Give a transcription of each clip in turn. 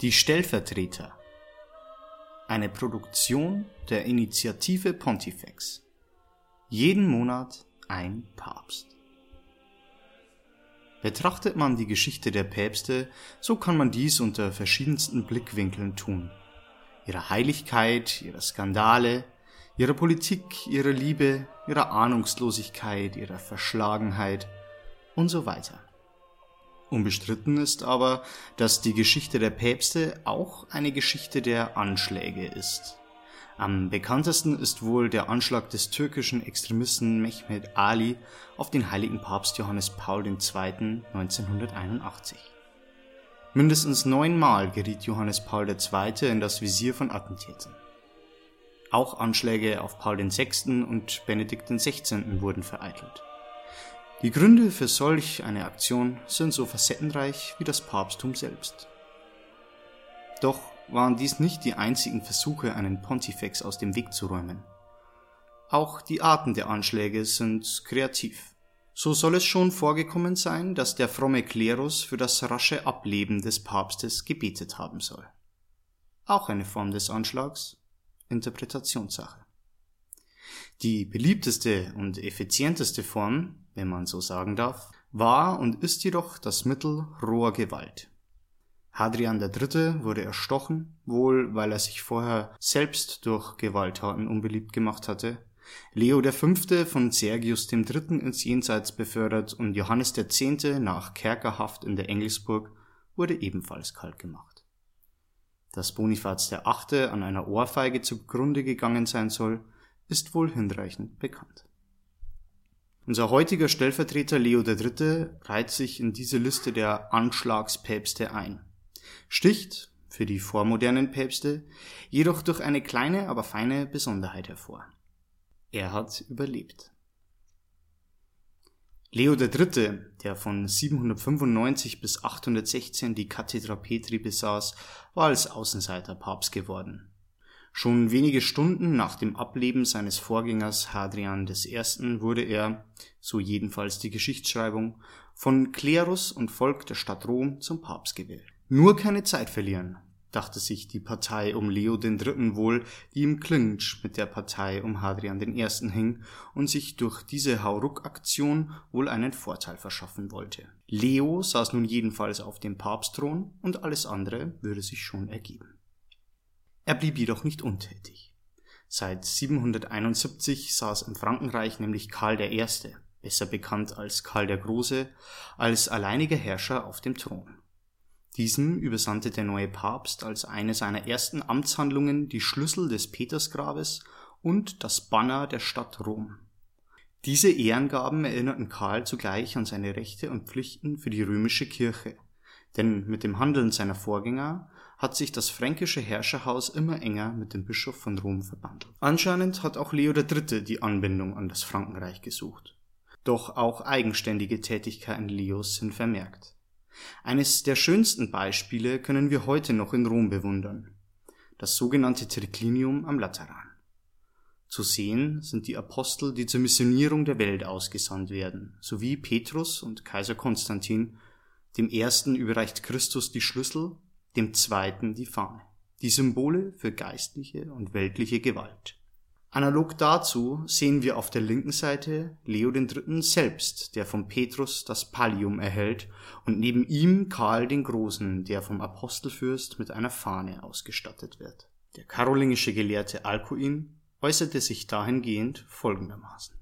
Die Stellvertreter. Eine Produktion der Initiative Pontifex. Jeden Monat ein Papst. Betrachtet man die Geschichte der Päpste, so kann man dies unter verschiedensten Blickwinkeln tun. Ihre Heiligkeit, ihre Skandale, ihre Politik, ihre Liebe, ihre Ahnungslosigkeit, ihre Verschlagenheit und so weiter. Unbestritten ist aber, dass die Geschichte der Päpste auch eine Geschichte der Anschläge ist. Am bekanntesten ist wohl der Anschlag des türkischen Extremisten Mehmet Ali auf den heiligen Papst Johannes Paul II. 1981. Mindestens neunmal geriet Johannes Paul II. in das Visier von Attentätern. Auch Anschläge auf Paul VI. und Benedikt XVI. wurden vereitelt. Die Gründe für solch eine Aktion sind so facettenreich wie das Papsttum selbst. Doch waren dies nicht die einzigen Versuche, einen Pontifex aus dem Weg zu räumen. Auch die Arten der Anschläge sind kreativ. So soll es schon vorgekommen sein, dass der fromme Klerus für das rasche Ableben des Papstes gebetet haben soll. Auch eine Form des Anschlags, Interpretationssache. Die beliebteste und effizienteste Form, wenn man so sagen darf, war und ist jedoch das Mittel roher Gewalt. Hadrian III. wurde erstochen, wohl weil er sich vorher selbst durch Gewalttaten unbeliebt gemacht hatte. Leo V. von Sergius III. ins Jenseits befördert und Johannes X. nach Kerkerhaft in der Engelsburg wurde ebenfalls kalt gemacht. Dass Bonifaz VIII. an einer Ohrfeige zugrunde gegangen sein soll, ist wohl hinreichend bekannt. Unser heutiger Stellvertreter Leo III. reiht sich in diese Liste der Anschlagspäpste ein. Sticht, für die vormodernen Päpste, jedoch durch eine kleine, aber feine Besonderheit hervor. Er hat überlebt. Leo III., der von 795 bis 816 die Cathedra Petri besaß, war als Außenseiter Papst geworden. Schon wenige Stunden nach dem Ableben seines Vorgängers Hadrian I. wurde er, so jedenfalls die Geschichtsschreibung, von Klerus und Volk der Stadt Rom zum Papst gewählt. Nur keine Zeit verlieren, dachte sich die Partei um Leo III. wohl, die im Clinch mit der Partei um Hadrian I. hing und sich durch diese Hauruck-Aktion wohl einen Vorteil verschaffen wollte. Leo saß nun jedenfalls auf dem Papstthron und alles andere würde sich schon ergeben. Er blieb jedoch nicht untätig. Seit 771 saß im Frankenreich nämlich Karl I., besser bekannt als Karl der Große, als alleiniger Herrscher auf dem Thron. Diesem übersandte der neue Papst als eine seiner ersten Amtshandlungen die Schlüssel des Petersgrabes und das Banner der Stadt Rom. Diese Ehrengaben erinnerten Karl zugleich an seine Rechte und Pflichten für die römische Kirche, denn mit dem Handeln seiner Vorgänger hat sich das fränkische Herrscherhaus immer enger mit dem Bischof von Rom verbandelt. Anscheinend hat auch Leo III. die Anbindung an das Frankenreich gesucht. Doch auch eigenständige Tätigkeiten Leos sind vermerkt. Eines der schönsten Beispiele können wir heute noch in Rom bewundern. Das sogenannte Triclinium am Lateran. Zu sehen sind die Apostel, die zur Missionierung der Welt ausgesandt werden, sowie Petrus und Kaiser Konstantin. Dem ersten überreicht Christus die Schlüssel, dem zweiten die Fahne, die Symbole für geistliche und weltliche Gewalt. Analog dazu sehen wir auf der linken Seite Leo III. selbst, der vom Petrus das Pallium erhält, und neben ihm Karl den Großen, der vom Apostelfürst mit einer Fahne ausgestattet wird. Der karolingische Gelehrte Alcuin äußerte sich dahingehend folgendermaßen.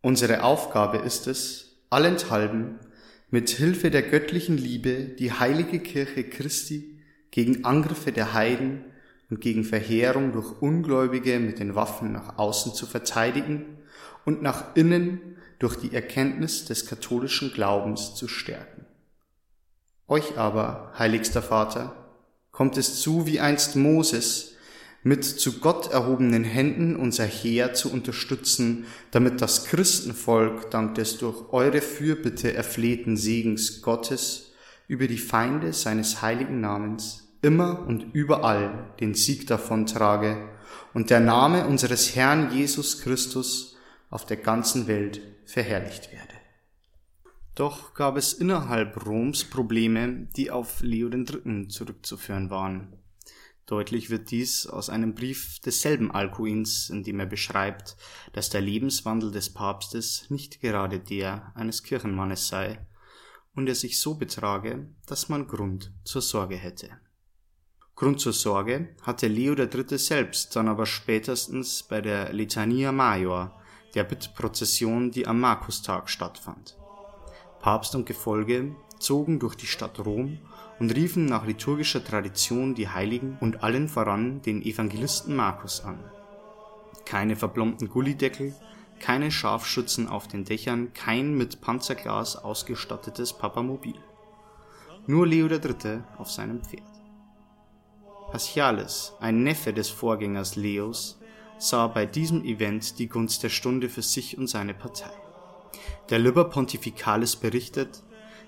Unsere Aufgabe ist es, allenthalben mit Hilfe der göttlichen Liebe die heilige Kirche Christi gegen Angriffe der Heiden und gegen Verheerung durch Ungläubige mit den Waffen nach außen zu verteidigen und nach innen durch die Erkenntnis des katholischen Glaubens zu stärken. Euch aber, heiligster Vater, kommt es zu, wie einst Moses, mit zu Gott erhobenen Händen unser Heer zu unterstützen, damit das Christenvolk dank des durch eure Fürbitte erflehten Segens Gottes über die Feinde seines heiligen Namens immer und überall den Sieg davontrage und der Name unseres Herrn Jesus Christus auf der ganzen Welt verherrlicht werde. Doch gab es innerhalb Roms Probleme, die auf Leo III. zurückzuführen waren. Deutlich wird dies aus einem Brief desselben Alkuins, in dem er beschreibt, dass der Lebenswandel des Papstes nicht gerade der eines Kirchenmannes sei und er sich so betrage, dass man Grund zur Sorge hätte. Grund zur Sorge hatte Leo III. selbst dann aber spätestens bei der Litania Major, der Bittprozession, die am Markustag stattfand. Papst und Gefolge zogen durch die Stadt Rom und riefen nach liturgischer Tradition die Heiligen und allen voran den Evangelisten Markus an. Keine verblombten Gullideckel, keine Scharfschützen auf den Dächern, kein mit Panzerglas ausgestattetes Papamobil. Nur Leo III. auf seinem Pferd. Paschales, ein Neffe des Vorgängers Leos, sah bei diesem Event die Gunst der Stunde für sich und seine Partei. Der Liber Pontificalis berichtet,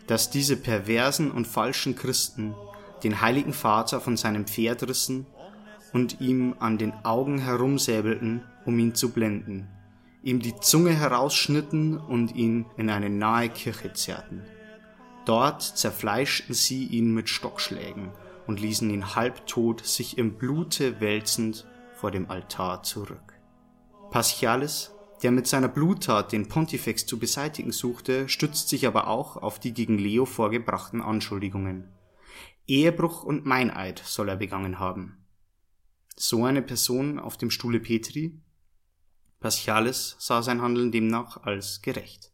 dass diese perversen und falschen Christen den heiligen Vater von seinem Pferd rissen und ihm an den Augen herumsäbelten, um ihn zu blenden, ihm die Zunge herausschnitten und ihn in eine nahe Kirche zerrten. Dort zerfleischten sie ihn mit Stockschlägen und ließen ihn halbtot sich im Blute wälzend vor dem Altar zurück. Paschalis der mit seiner Bluttat den Pontifex zu beseitigen suchte, stützt sich aber auch auf die gegen Leo vorgebrachten Anschuldigungen. Ehebruch und Meineid soll er begangen haben. So eine Person auf dem Stuhle Petri? Paschalis sah sein Handeln demnach als gerecht.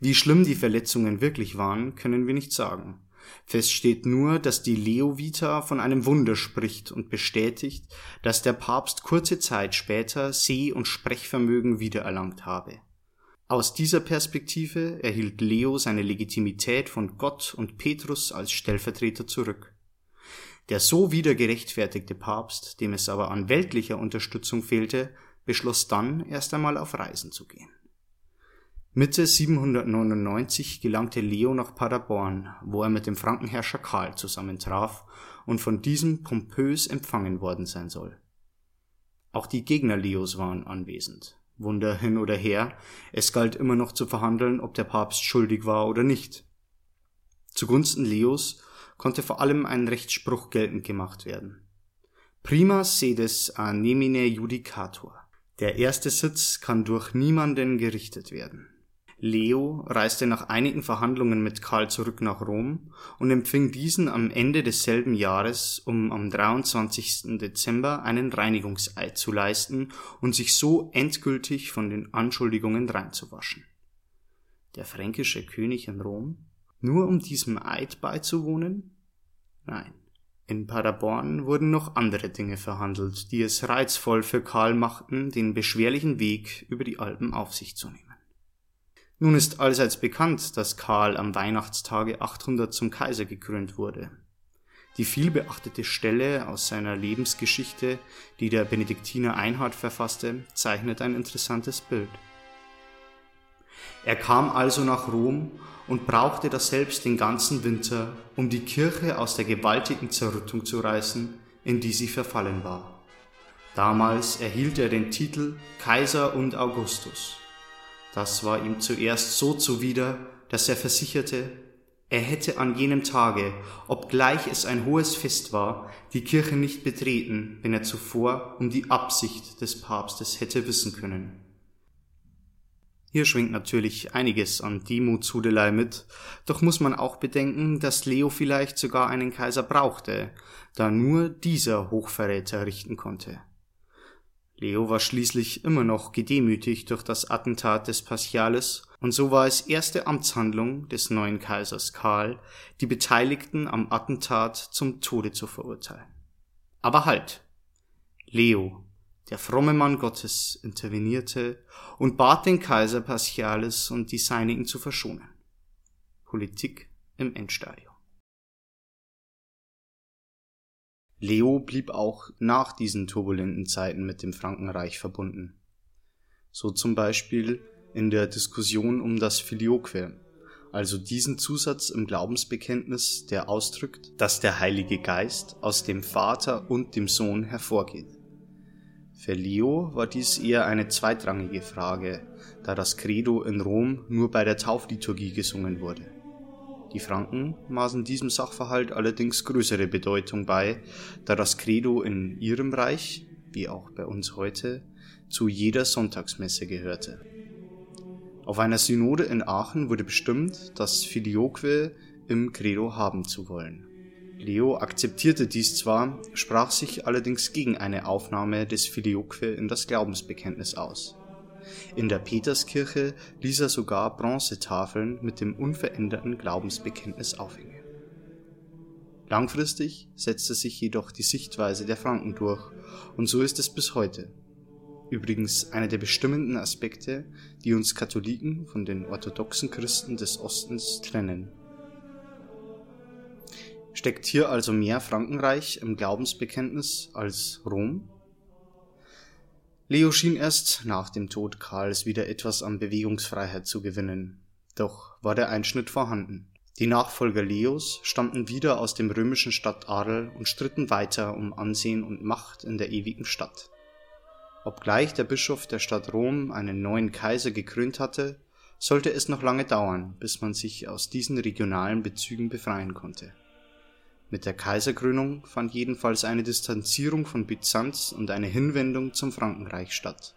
Wie schlimm die Verletzungen wirklich waren, können wir nicht sagen. Fest steht nur, dass die Leo-Vita von einem Wunder spricht und bestätigt, dass der Papst kurze Zeit später Seh- und Sprechvermögen wiedererlangt habe. Aus dieser Perspektive erhielt Leo seine Legitimität von Gott und Petrus als Stellvertreter zurück. Der so wieder gerechtfertigte Papst, dem es aber an weltlicher Unterstützung fehlte, beschloss dann erst einmal auf Reisen zu gehen. Mitte 799 gelangte Leo nach Paderborn, wo er mit dem Frankenherrscher Karl zusammentraf und von diesem pompös empfangen worden sein soll. Auch die Gegner Leos waren anwesend. Wunder hin oder her, es galt immer noch zu verhandeln, ob der Papst schuldig war oder nicht. Zugunsten Leos konnte vor allem ein Rechtsspruch geltend gemacht werden. Prima sedes a nemine judicator. Der erste Sitz kann durch niemanden gerichtet werden. Leo reiste nach einigen Verhandlungen mit Karl zurück nach Rom und empfing diesen am Ende desselben Jahres, um am 23. Dezember einen Reinigungseid zu leisten und sich so endgültig von den Anschuldigungen reinzuwaschen. Der fränkische König in Rom? Nur um diesem Eid beizuwohnen? Nein. In Paderborn wurden noch andere Dinge verhandelt, die es reizvoll für Karl machten, den beschwerlichen Weg über die Alpen auf sich zu nehmen. Nun ist allseits bekannt, dass Karl am Weihnachtstage 800 zum Kaiser gekrönt wurde. Die vielbeachtete Stelle aus seiner Lebensgeschichte, die der Benediktiner Einhard verfasste, zeichnet ein interessantes Bild. Er kam also nach Rom und brauchte daselbst den ganzen Winter, um die Kirche aus der gewaltigen Zerrüttung zu reißen, in die sie verfallen war. Damals erhielt er den Titel Kaiser und Augustus. Das war ihm zuerst so zuwider, dass er versicherte, er hätte an jenem Tage, obgleich es ein hohes Fest war, die Kirche nicht betreten, wenn er zuvor um die Absicht des Papstes hätte wissen können. Hier schwingt natürlich einiges an Demutshudelei mit, doch muss man auch bedenken, dass Leo vielleicht sogar einen Kaiser brauchte, da nur dieser Hochverräter richten konnte. Leo war schließlich immer noch gedemütigt durch das Attentat des Paschales, und so war es erste Amtshandlung des neuen Kaisers Karl, die Beteiligten am Attentat zum Tode zu verurteilen. Aber halt! Leo, der fromme Mann Gottes, intervenierte und bat den Kaiser Paschales und die Seinigen zu verschonen. Politik im Endstadium. Leo blieb auch nach diesen turbulenten Zeiten mit dem Frankenreich verbunden. So zum Beispiel in der Diskussion um das Filioque, also diesen Zusatz im Glaubensbekenntnis, der ausdrückt, dass der Heilige Geist aus dem Vater und dem Sohn hervorgeht. Für Leo war dies eher eine zweitrangige Frage, da das Credo in Rom nur bei der Taufliturgie gesungen wurde. Die Franken maßen diesem Sachverhalt allerdings größere Bedeutung bei, da das Credo in ihrem Reich, wie auch bei uns heute, zu jeder Sonntagsmesse gehörte. Auf einer Synode in Aachen wurde bestimmt, das Filioque im Credo haben zu wollen. Leo akzeptierte dies zwar, sprach sich allerdings gegen eine Aufnahme des Filioque in das Glaubensbekenntnis aus. In der Peterskirche ließ er sogar Bronzetafeln mit dem unveränderten Glaubensbekenntnis aufhängen. Langfristig setzte sich jedoch die Sichtweise der Franken durch, und so ist es bis heute. Übrigens einer der bestimmenden Aspekte, die uns Katholiken von den orthodoxen Christen des Ostens trennen. Steckt hier also mehr Frankenreich im Glaubensbekenntnis als Rom? Leo schien erst nach dem Tod Karls wieder etwas an Bewegungsfreiheit zu gewinnen. Doch war der Einschnitt vorhanden. Die Nachfolger Leos stammten wieder aus dem römischen Stadtadel und stritten weiter um Ansehen und Macht in der ewigen Stadt. Obgleich der Bischof der Stadt Rom einen neuen Kaiser gekrönt hatte, sollte es noch lange dauern, bis man sich aus diesen regionalen Bezügen befreien konnte. Mit der Kaiserkrönung fand jedenfalls eine Distanzierung von Byzanz und eine Hinwendung zum Frankenreich statt,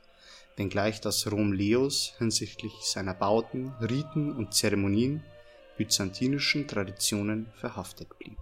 wenngleich das Rom Leos hinsichtlich seiner Bauten, Riten und Zeremonien byzantinischen Traditionen verhaftet blieb